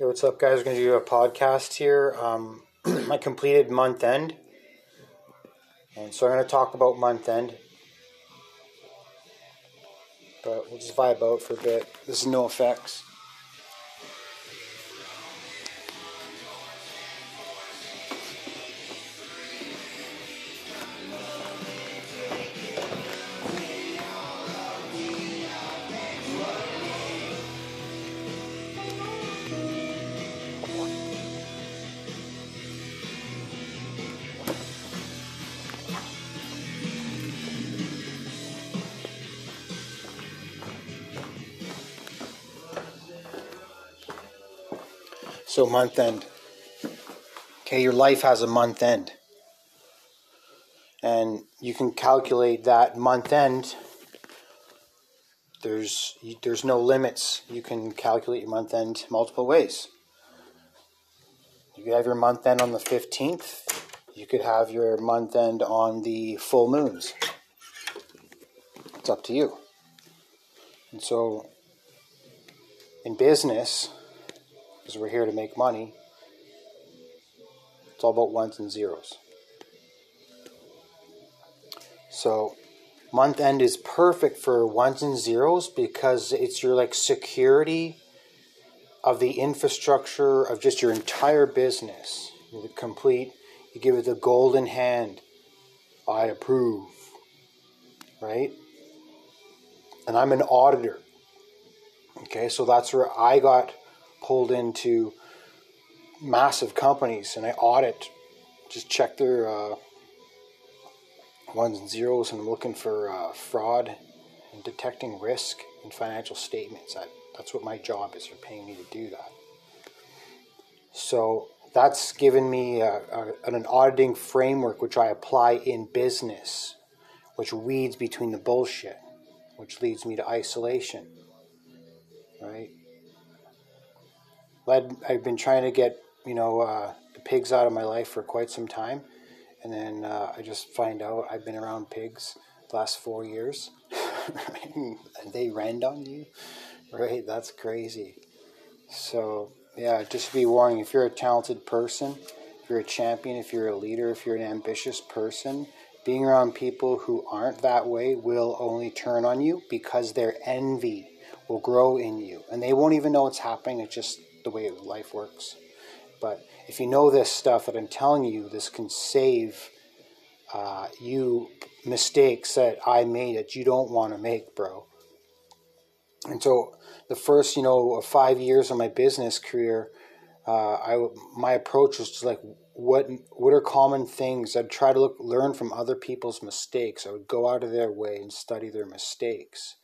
Hey, what's up, guys? We're going to do a podcast here. Um, I completed month end. And so I'm going to talk about month end. But we'll just vibe out for a bit. This is no effects. So month end. Okay, your life has a month end. And you can calculate that month end. There's there's no limits. You can calculate your month end multiple ways. You could have your month end on the 15th. You could have your month end on the full moons. It's up to you. And so in business, because we're here to make money, it's all about ones and zeros. So month end is perfect for ones and zeros because it's your like security of the infrastructure of just your entire business. The complete, you give it the golden hand. I approve. Right? And I'm an auditor. Okay, so that's where I got pulled into massive companies and I audit, just check their uh, ones and zeros and I'm looking for uh, fraud and detecting risk in financial statements. I, that's what my job is. They're paying me to do that. So that's given me a, a, an auditing framework which I apply in business, which weeds between the bullshit, which leads me to isolation. Right? Led, I've been trying to get you know uh, the pigs out of my life for quite some time, and then uh, I just find out I've been around pigs the last four years, and they rend on you right? That's crazy. So, yeah, just be warning if you're a talented person, if you're a champion, if you're a leader, if you're an ambitious person, being around people who aren't that way will only turn on you because their envy will grow in you. And they won't even know what's happening. It's just the way life works. But if you know this stuff that I'm telling you, this can save uh, you mistakes that I made that you don't want to make, bro. And so the first, you know, five years of my business career, uh, I my approach was to like what what are common things. I'd try to look learn from other people's mistakes. I would go out of their way and study their mistakes.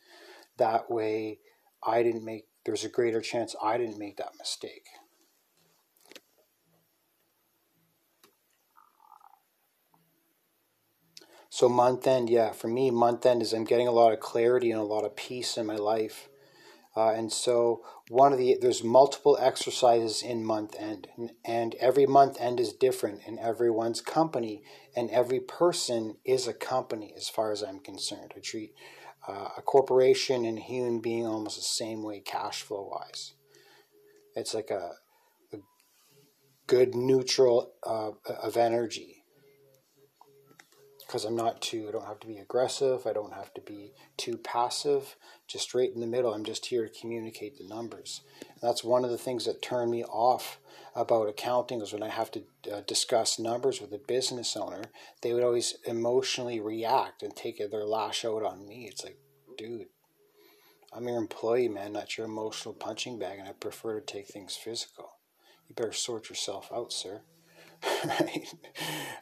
That way, I didn't make. There's a greater chance I didn't make that mistake. So month end, yeah, for me, month end is I'm getting a lot of clarity and a lot of peace in my life. Uh, and so one of the there's multiple exercises in month end, and, and every month end is different in everyone's company, and every person is a company as far as I'm concerned. I treat uh, a corporation and a human being almost the same way, cash flow wise. It's like a, a good neutral uh, of energy because I'm not too, I don't have to be aggressive, I don't have to be too passive, just right in the middle. I'm just here to communicate the numbers. And that's one of the things that turn me off about accounting is when I have to uh, discuss numbers with a business owner, they would always emotionally react and take their lash out on me. It's like, dude, I'm your employee, man, not your emotional punching bag, and I prefer to take things physical. You better sort yourself out, sir. right?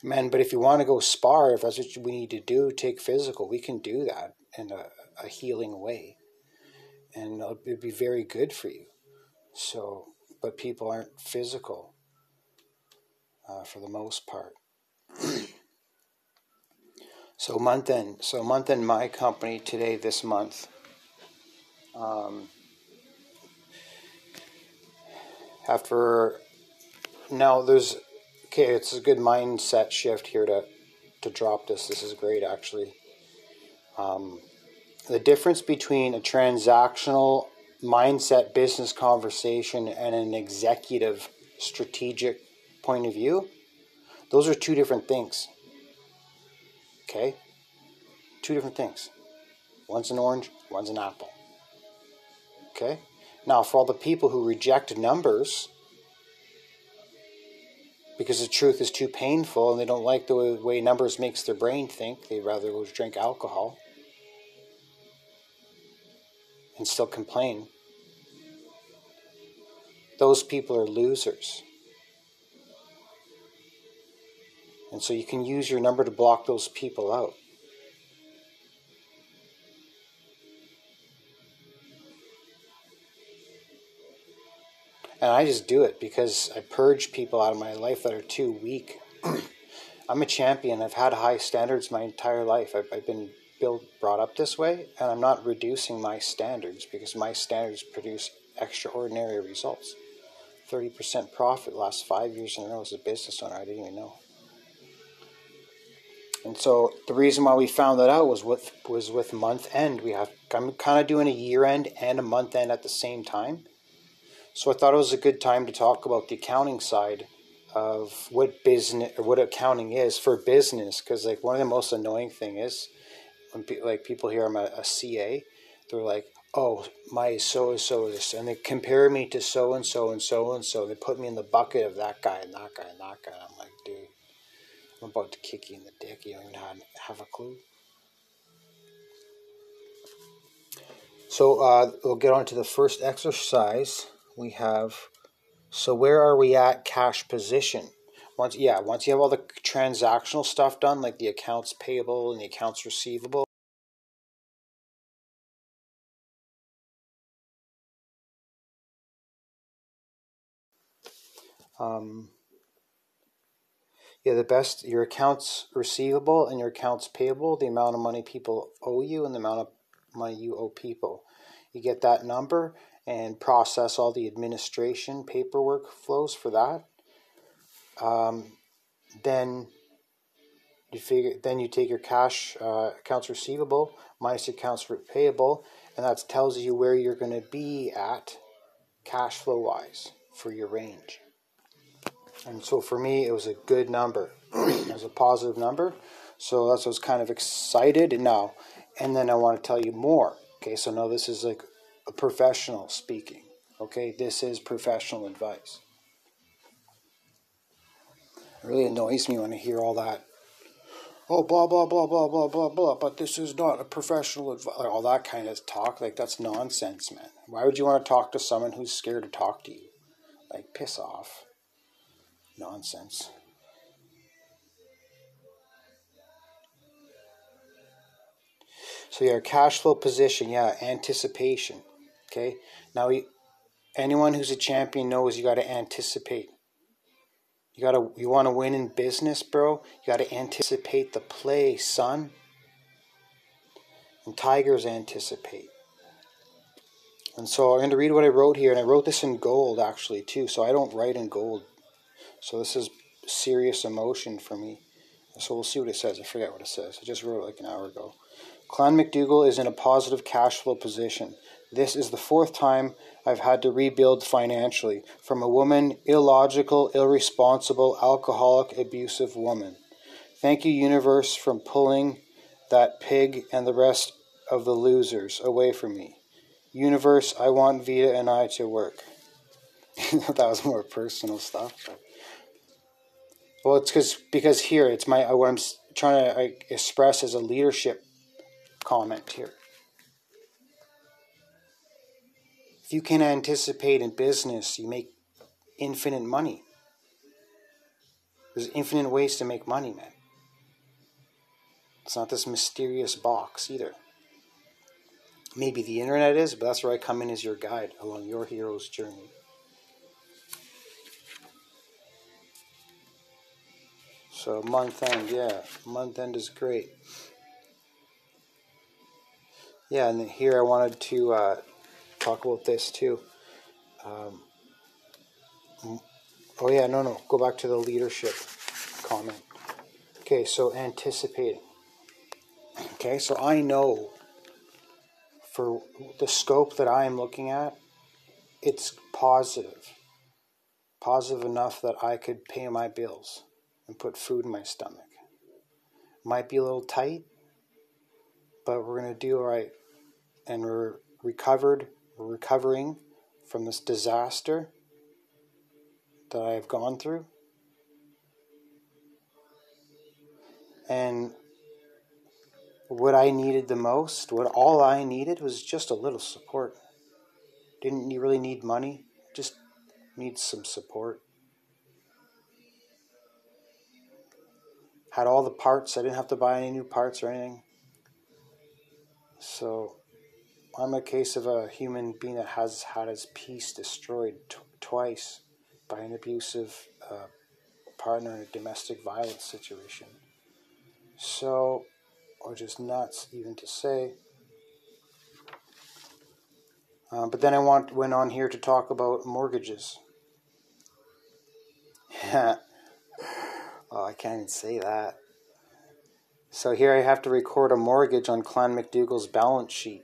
Man, but if you want to go spar, if that's what we need to do, take physical, we can do that in a, a healing way. And it'd be very good for you. So, but people aren't physical uh, for the most part. so month end, so month end, my company today this month. Um, after now, there's Okay, it's a good mindset shift here to to drop this. This is great, actually. Um, the difference between a transactional mindset business conversation and an executive strategic point of view, those are two different things. Okay? Two different things. One's an orange, one's an apple. Okay? Now, for all the people who reject numbers because the truth is too painful and they don't like the way numbers makes their brain think, they'd rather go drink alcohol and still complain. Those people are losers. And so you can use your number to block those people out. And I just do it because I purge people out of my life that are too weak. I'm a champion. I've had high standards my entire life. I've, I've been built, brought up this way, and I'm not reducing my standards because my standards produce extraordinary results. 30% profit last five years in a row as a business owner. I didn't even know. And so the reason why we found that out was with was with month end. We have I'm kind of doing a year end and a month end at the same time. So I thought it was a good time to talk about the accounting side of what business or what accounting is for business because like one of the most annoying thing is when pe- like people hear I'm a, a CA, they're like, "Oh, my so and so is," and they compare me to so and so and so and so. They put me in the bucket of that guy and that guy and that guy. I'm like, dude, I'm about to kick you in the dick. You don't even have, have a clue. So uh, we'll get on to the first exercise. We have. So where are we at cash position? Once yeah, once you have all the transactional stuff done, like the accounts payable and the accounts receivable. Um, yeah, the best your accounts receivable and your accounts payable, the amount of money people owe you and the amount of money you owe people. You get that number and process all the administration paperwork flows for that. Um, then you figure then you take your cash uh, accounts receivable minus accounts payable, and that tells you where you're going to be at cash flow wise for your range. And so for me, it was a good number. it was a positive number. So that's I was kind of excited now. And then I want to tell you more. Okay, so now this is like a professional speaking. Okay, this is professional advice. It really annoys me when I hear all that. Oh, blah, blah, blah, blah, blah, blah, blah, but this is not a professional advice. All that kind of talk. Like, that's nonsense, man. Why would you want to talk to someone who's scared to talk to you? Like, piss off. Nonsense. So, your cash flow position, yeah, anticipation. Okay. Now, anyone who's a champion knows you got to anticipate. You gotta you want to win in business, bro. You got to anticipate the play, son. And tigers anticipate. And so I'm going to read what I wrote here, and I wrote this in gold actually too. So I don't write in gold. So this is serious emotion for me. So we'll see what it says. I forget what it says. I just wrote it like an hour ago. Clan McDougall is in a positive cash flow position. This is the fourth time I've had to rebuild financially from a woman, illogical, irresponsible, alcoholic, abusive woman. Thank you, universe, for pulling that pig and the rest of the losers away from me. Universe, I want Vita and I to work. that was more personal stuff. Well, it's because because here it's my what I'm trying to express as a leadership comment here. If you can anticipate in business, you make infinite money. There's infinite ways to make money, man. It's not this mysterious box either. Maybe the internet is, but that's where I come in as your guide along your hero's journey. So month end, yeah, month end is great. Yeah, and here I wanted to uh, talk about this too. Um, oh yeah, no, no. Go back to the leadership comment. Okay, so anticipating. Okay, so I know for the scope that I am looking at, it's positive. Positive enough that I could pay my bills and put food in my stomach. Might be a little tight, but we're going to do all right. And we're recovered, we're recovering from this disaster that I have gone through. And what I needed the most, what all I needed was just a little support. Didn't really need money? Just need some support. Had all the parts. I didn't have to buy any new parts or anything. So I'm a case of a human being that has had his peace destroyed t- twice by an abusive uh, partner in a domestic violence situation. So, or just nuts even to say. Um, but then I want went on here to talk about mortgages. Oh, I can't even say that. So here I have to record a mortgage on Clan McDougall's balance sheet.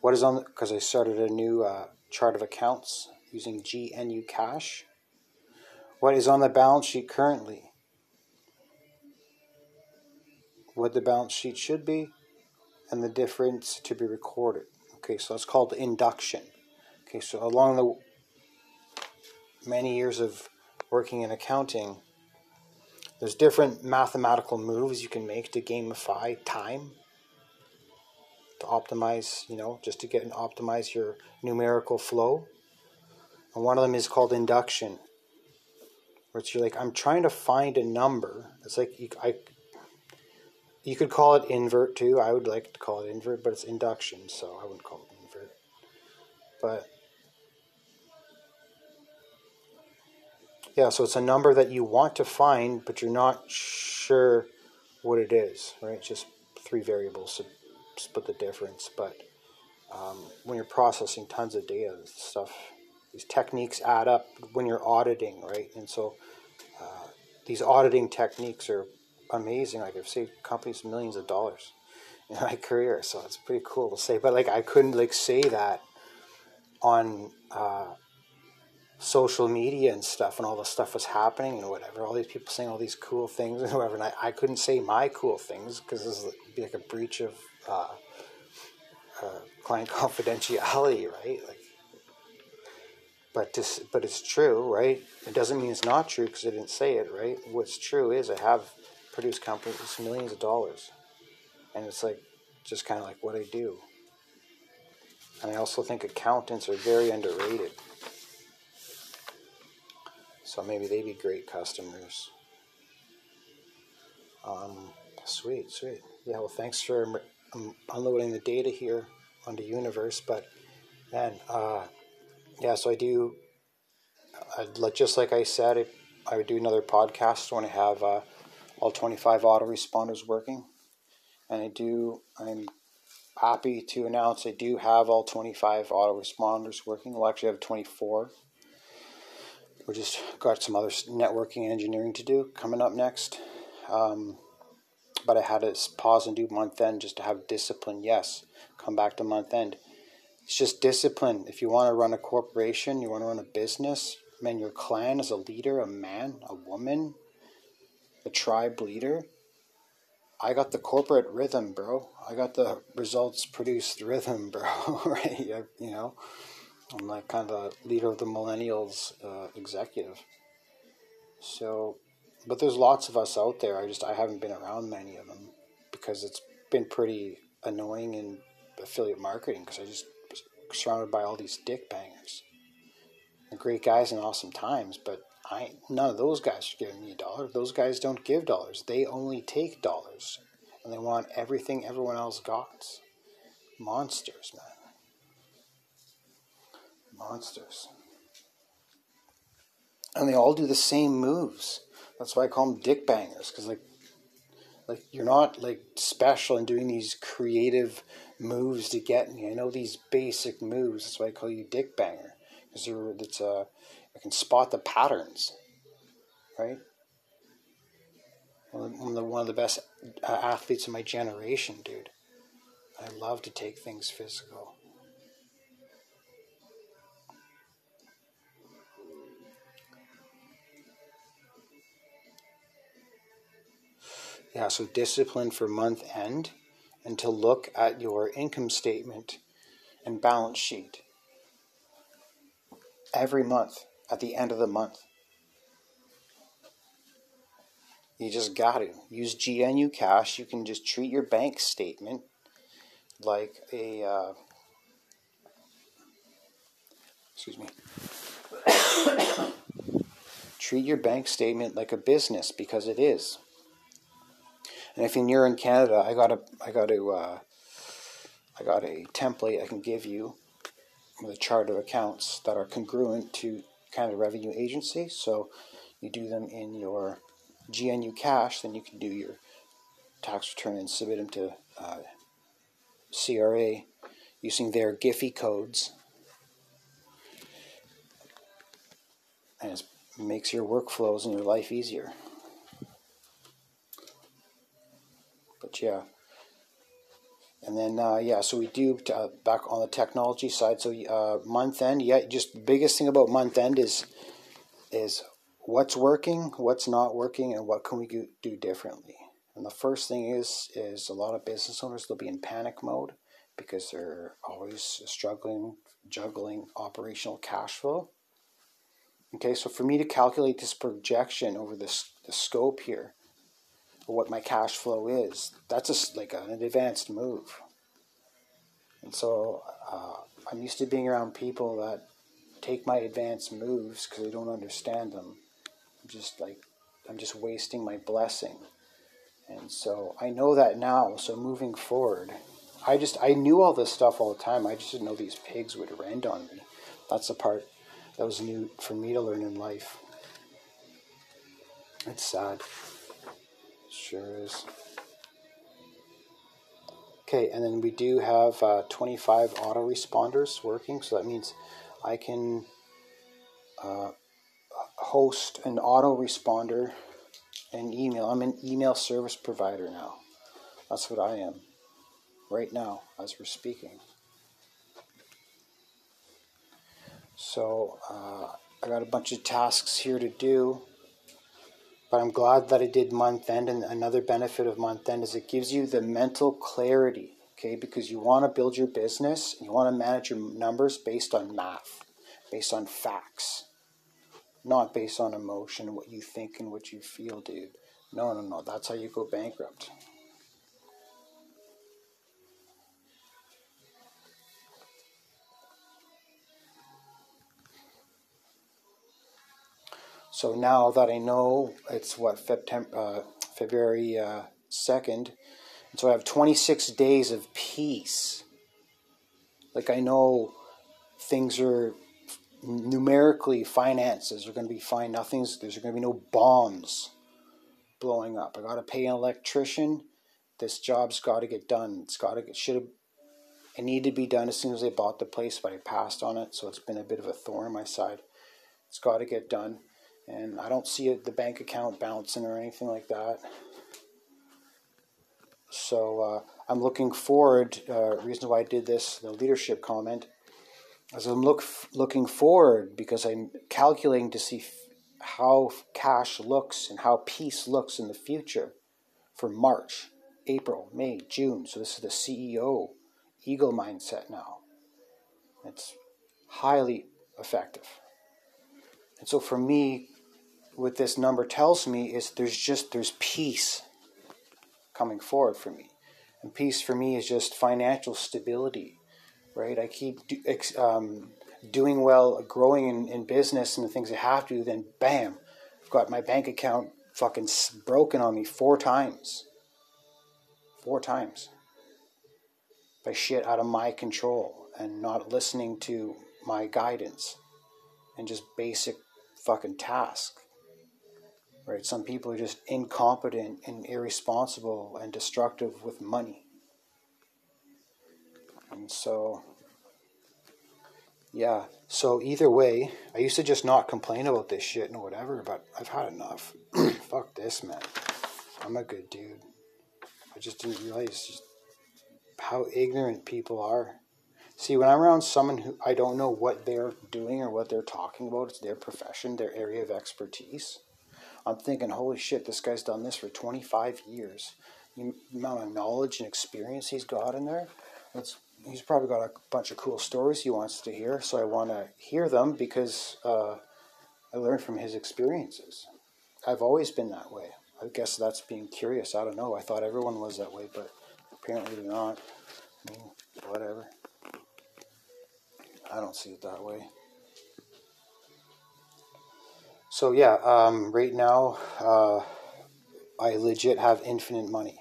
What is on? Because I started a new uh, chart of accounts using GNU Cash. What is on the balance sheet currently? what the balance sheet should be, and the difference to be recorded. Okay, so it's called induction. Okay, so along the many years of working in accounting, there's different mathematical moves you can make to gamify time, to optimize, you know, just to get and optimize your numerical flow. And one of them is called induction, where it's you're like, I'm trying to find a number. It's like you, I you could call it invert too. I would like to call it invert, but it's induction, so I wouldn't call it invert. But yeah, so it's a number that you want to find, but you're not sure what it is, right? Just three variables to split the difference. But um, when you're processing tons of data and stuff, these techniques add up when you're auditing, right? And so uh, these auditing techniques are amazing. Like I've saved companies millions of dollars in my career, so it's pretty cool to say. But like I couldn't like say that on uh, social media and stuff, and all the stuff was happening and whatever. All these people saying all these cool things and whatever, and I, I couldn't say my cool things because this would be like a breach of uh, uh, client confidentiality, right? Like. But this, but it's true, right? It doesn't mean it's not true because I didn't say it, right? What's true is I have produced companies millions of dollars. And it's like just kind of like what I do. And I also think accountants are very underrated. So maybe they'd be great customers. Um, sweet, sweet. Yeah, well, thanks for um, unloading the data here on the universe. But man, uh, yeah, so I do, I'd, just like I said, I would do another podcast when I have. Uh, all 25 autoresponders working. And I do, I'm happy to announce I do have all 25 autoresponders working. We'll actually have 24. We just got some other networking and engineering to do coming up next. Um, but I had to pause and do month end just to have discipline. Yes, come back to month end. It's just discipline. If you want to run a corporation, you want to run a business, man, your clan is a leader, a man, a woman, a tribe leader, I got the corporate rhythm, bro. I got the results produced rhythm, bro. right? You know, I'm like kind of the leader of the millennials uh, executive. So, but there's lots of us out there. I just I haven't been around many of them because it's been pretty annoying in affiliate marketing because I just was surrounded by all these dick bangers. They're great guys and awesome times, but I none of those guys are giving me a dollar. Those guys don't give dollars. They only take dollars, and they want everything everyone else got. Monsters, man. Monsters. And they all do the same moves. That's why I call them dick bangers, because like, like you're not like special in doing these creative moves to get me. I know these basic moves. That's why I call you dick banger, because you're it's a I can spot the patterns, right? One of the, one of the best uh, athletes of my generation, dude. I love to take things physical. Yeah, so discipline for month end and to look at your income statement and balance sheet every month at the end of the month. You just got to use GNU Cash. You can just treat your bank statement like a uh, excuse me. treat your bank statement like a business because it is. And if you're in Canada, I got a I got a uh, I got a template I can give you with a chart of accounts that are congruent to Canada Revenue Agency. So you do them in your GNU Cash, then you can do your tax return and submit them to uh, CRA using their GIFI codes. And it makes your workflows and your life easier. But yeah. And then, uh, yeah, so we do uh, back on the technology side. So uh, month end, yeah, just the biggest thing about month end is is what's working, what's not working, and what can we do differently. And the first thing is is a lot of business owners they'll be in panic mode because they're always struggling juggling operational cash flow. Okay, so for me to calculate this projection over this the scope here, what my cash flow is, that's just like an advanced move. And so uh, I'm used to being around people that take my advanced moves because they don't understand them. I'm just like, I'm just wasting my blessing. And so I know that now. So moving forward, I just, I knew all this stuff all the time. I just didn't know these pigs would rend on me. That's the part that was new for me to learn in life. It's sad. Sure is. Okay, and then we do have uh, 25 autoresponders working, so that means I can uh, host an autoresponder and email. I'm an email service provider now. That's what I am right now as we're speaking. So uh, I got a bunch of tasks here to do. But I'm glad that I did month end. And another benefit of month end is it gives you the mental clarity, okay? Because you want to build your business and you want to manage your numbers based on math, based on facts, not based on emotion, what you think and what you feel, dude. No, no, no. That's how you go bankrupt. So now that I know it's what uh, February uh, 2nd, so I have 26 days of peace. Like I know things are numerically finances are going to be fine. Nothing's there's going to be no bombs blowing up. I got to pay an electrician. This job's got to get done. It's got to get should have it needed to be done as soon as I bought the place, but I passed on it, so it's been a bit of a thorn in my side. It's got to get done and I don't see the bank account bouncing or anything like that. So uh, I'm looking forward. Uh, reason why I did this, the leadership comment, as I'm look looking forward because I'm calculating to see how cash looks and how peace looks in the future for March, April, May, June. So this is the CEO eagle mindset now. It's highly effective. And so for me, what this number tells me is there's just there's peace coming forward for me. And peace for me is just financial stability right? I keep do, um, doing well growing in, in business and the things i have to then bam i've got my bank account fucking broken on me four times. Four times. By shit out of my control and not listening to my guidance and just basic fucking tasks right? Some people are just incompetent and irresponsible and destructive with money. And so, yeah. So either way, I used to just not complain about this shit and whatever, but I've had enough. Fuck this, man. I'm a good dude. I just didn't realize just how ignorant people are. See, when I'm around someone who I don't know what they're doing or what they're talking about, it's their profession, their area of expertise. I'm thinking, holy shit, this guy's done this for 25 years. The amount of knowledge and experience he's got in there, it's, he's probably got a bunch of cool stories he wants to hear. So I want to hear them because uh, I learned from his experiences. I've always been that way. I guess that's being curious. I don't know. I thought everyone was that way, but apparently they're not. I mean, whatever. I don't see it that way. So yeah, um, right now uh, I legit have infinite money.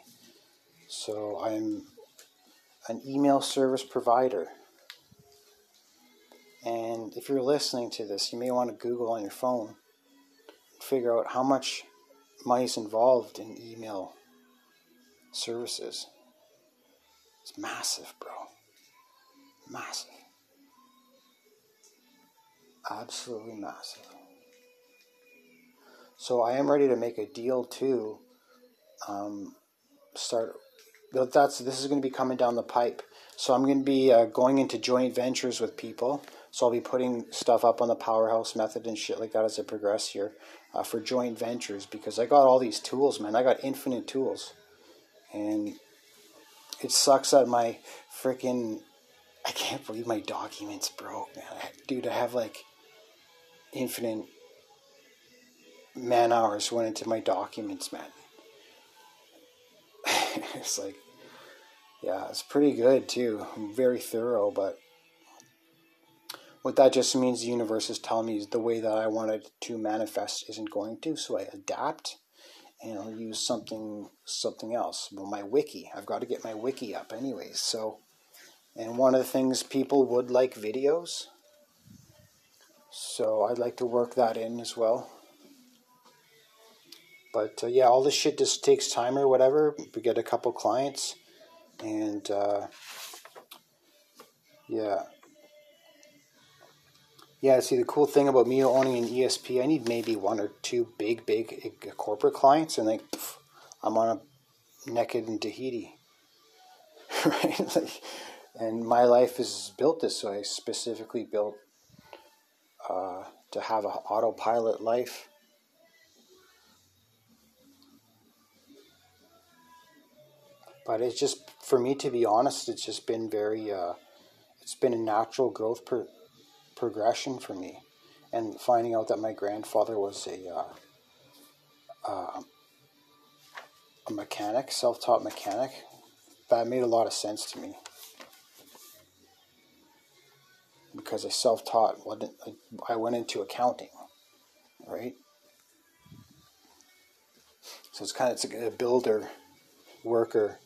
So I'm an email service provider. And if you're listening to this, you may want to Google on your phone, and figure out how much money is involved in email services. It's massive, bro. Massive absolutely massive. So I am ready to make a deal too. Um, start. That's this is going to be coming down the pipe. So I'm going to be uh, going into joint ventures with people. So I'll be putting stuff up on the powerhouse method and shit like that as I progress here uh, for joint ventures because I got all these tools, man. I got infinite tools, and it sucks that my freaking I can't believe my documents broke, man. Dude, I have like infinite man hours went into my documents, man. it's like, yeah, it's pretty good too. I'm very thorough, but what that just means the universe is telling me is the way that I wanted to manifest isn't going to, so I adapt and I'll use something something else. Well, my wiki, I've got to get my wiki up anyways. So, and one of the things people would like videos. So I'd like to work that in as well. But uh, yeah, all this shit just takes time or whatever. We get a couple clients, and uh, yeah. Yeah, see, the cool thing about me owning an ESP, I need maybe one or two big, big uh, corporate clients, and like, pff, I'm on a naked in Tahiti. right? Like, and my life is built this way. Specifically built uh, to have an autopilot life. But it's just, for me to be honest, it's just been very, uh, it's been a natural growth pro- progression for me. And finding out that my grandfather was a, uh, uh, a mechanic, self taught mechanic, that made a lot of sense to me because I self-taught. I went into accounting, right? So it's kind of it's a builder, worker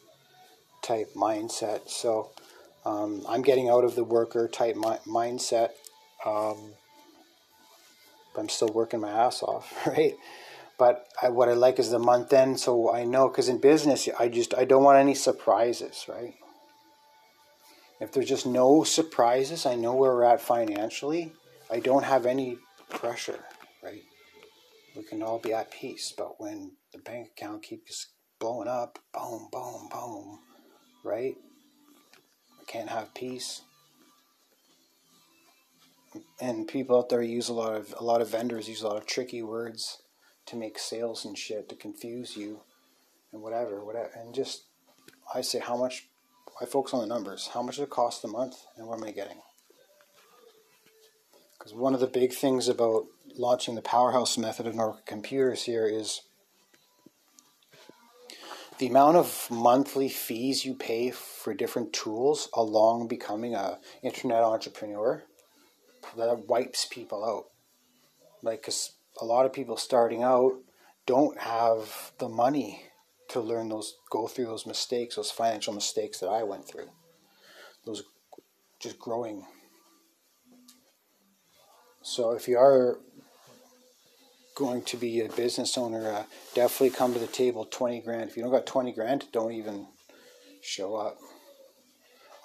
type mindset. So um, I'm getting out of the worker type mi- mindset. Um, I'm still working my ass off, right? But I, what I like is the month end, so I know because in business, I just I don't want any surprises, right? If there's just no surprises, I know where we're at financially. I don't have any pressure, right? We can all be at peace. But when the bank account keeps blowing up, boom, boom, boom, right? We can't have peace. And people out there use a lot of a lot of vendors use a lot of tricky words to make sales and shit to confuse you and whatever, whatever. And just I say how much I focus on the numbers. How much does it cost a month, and what am I getting? Because one of the big things about launching the powerhouse method of Norco Computers here is the amount of monthly fees you pay for different tools along becoming a internet entrepreneur that wipes people out. Like, because a lot of people starting out don't have the money to learn those, go through those mistakes, those financial mistakes that I went through. Those just growing. So if you are going to be a business owner, uh, definitely come to the table 20 grand. If you don't got 20 grand, don't even show up.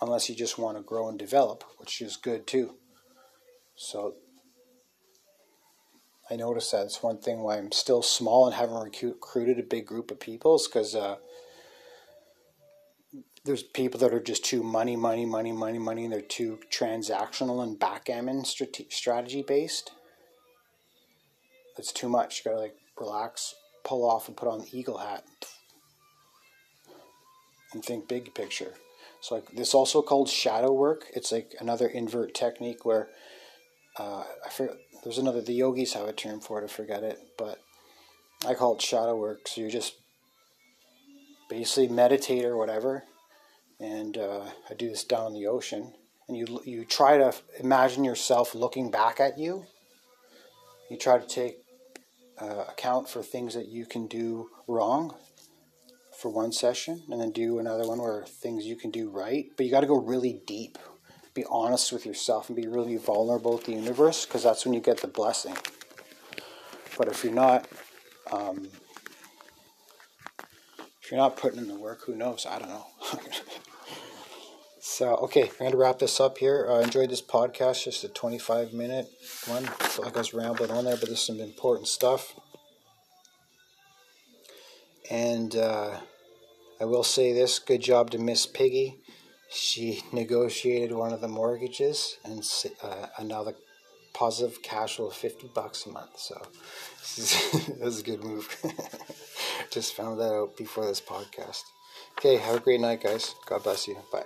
Unless you just want to grow and develop, which is good too. So I noticed that it's one thing why I'm still small and haven't recruited a big group of people is because uh, there's people that are just too money, money, money, money, money, and they're too transactional and backgammon strategy based. It's too much. You gotta like relax, pull off, and put on the eagle hat, and think big picture. So like this also called shadow work. It's like another invert technique where uh, I forget. There's another. The yogis have a term for it. I forget it, but I call it shadow work. So you just basically meditate or whatever, and uh, I do this down in the ocean. And you you try to imagine yourself looking back at you. You try to take uh, account for things that you can do wrong for one session, and then do another one where things you can do right. But you got to go really deep. Be honest with yourself and be really vulnerable with the universe, because that's when you get the blessing. But if you're not, um, if you're not putting in the work, who knows? I don't know. so, okay, we're going to wrap this up here. I uh, enjoyed this podcast, just a 25 minute one. I feel like I was rambling on there, but this is some important stuff. And uh, I will say this good job to Miss Piggy. She negotiated one of the mortgages and uh, another positive cash flow of 50 bucks a month. So that was a good move. Just found that out before this podcast. Okay, have a great night, guys. God bless you. Bye.